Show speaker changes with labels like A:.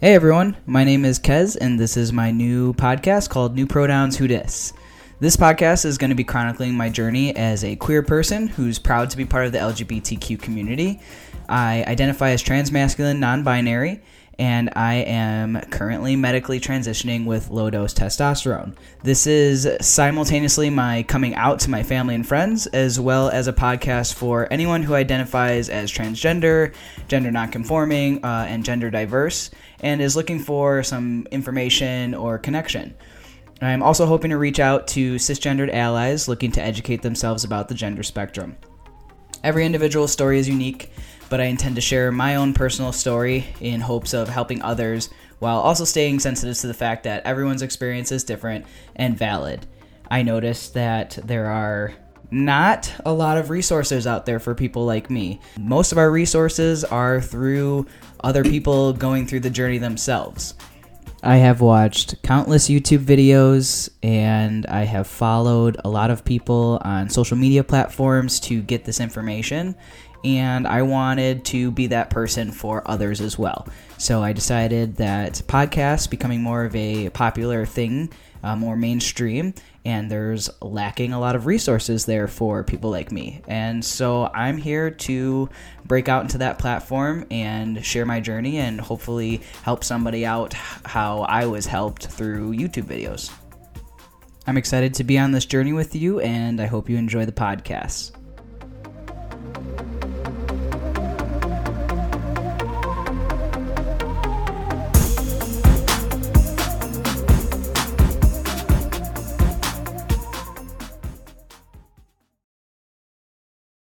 A: Hey everyone, my name is Kez, and this is my new podcast called New Pronouns Who Dis. This podcast is going to be chronicling my journey as a queer person who's proud to be part of the LGBTQ community. I identify as transmasculine, non binary, and I am currently medically transitioning with low dose testosterone. This is simultaneously my coming out to my family and friends, as well as a podcast for anyone who identifies as transgender, gender nonconforming, uh, and gender diverse, and is looking for some information or connection. I'm also hoping to reach out to cisgendered allies looking to educate themselves about the gender spectrum. Every individual story is unique but I intend to share my own personal story in hopes of helping others while also staying sensitive to the fact that everyone's experience is different and valid. I noticed that there are not a lot of resources out there for people like me. Most of our resources are through other people going through the journey themselves. I have watched countless YouTube videos and I have followed a lot of people on social media platforms to get this information and I wanted to be that person for others as well. So I decided that podcasts becoming more of a popular thing, uh, more mainstream, and there's lacking a lot of resources there for people like me. And so I'm here to break out into that platform and share my journey and hopefully help somebody out how I was helped through YouTube videos. I'm excited to be on this journey with you, and I hope you enjoy the podcast.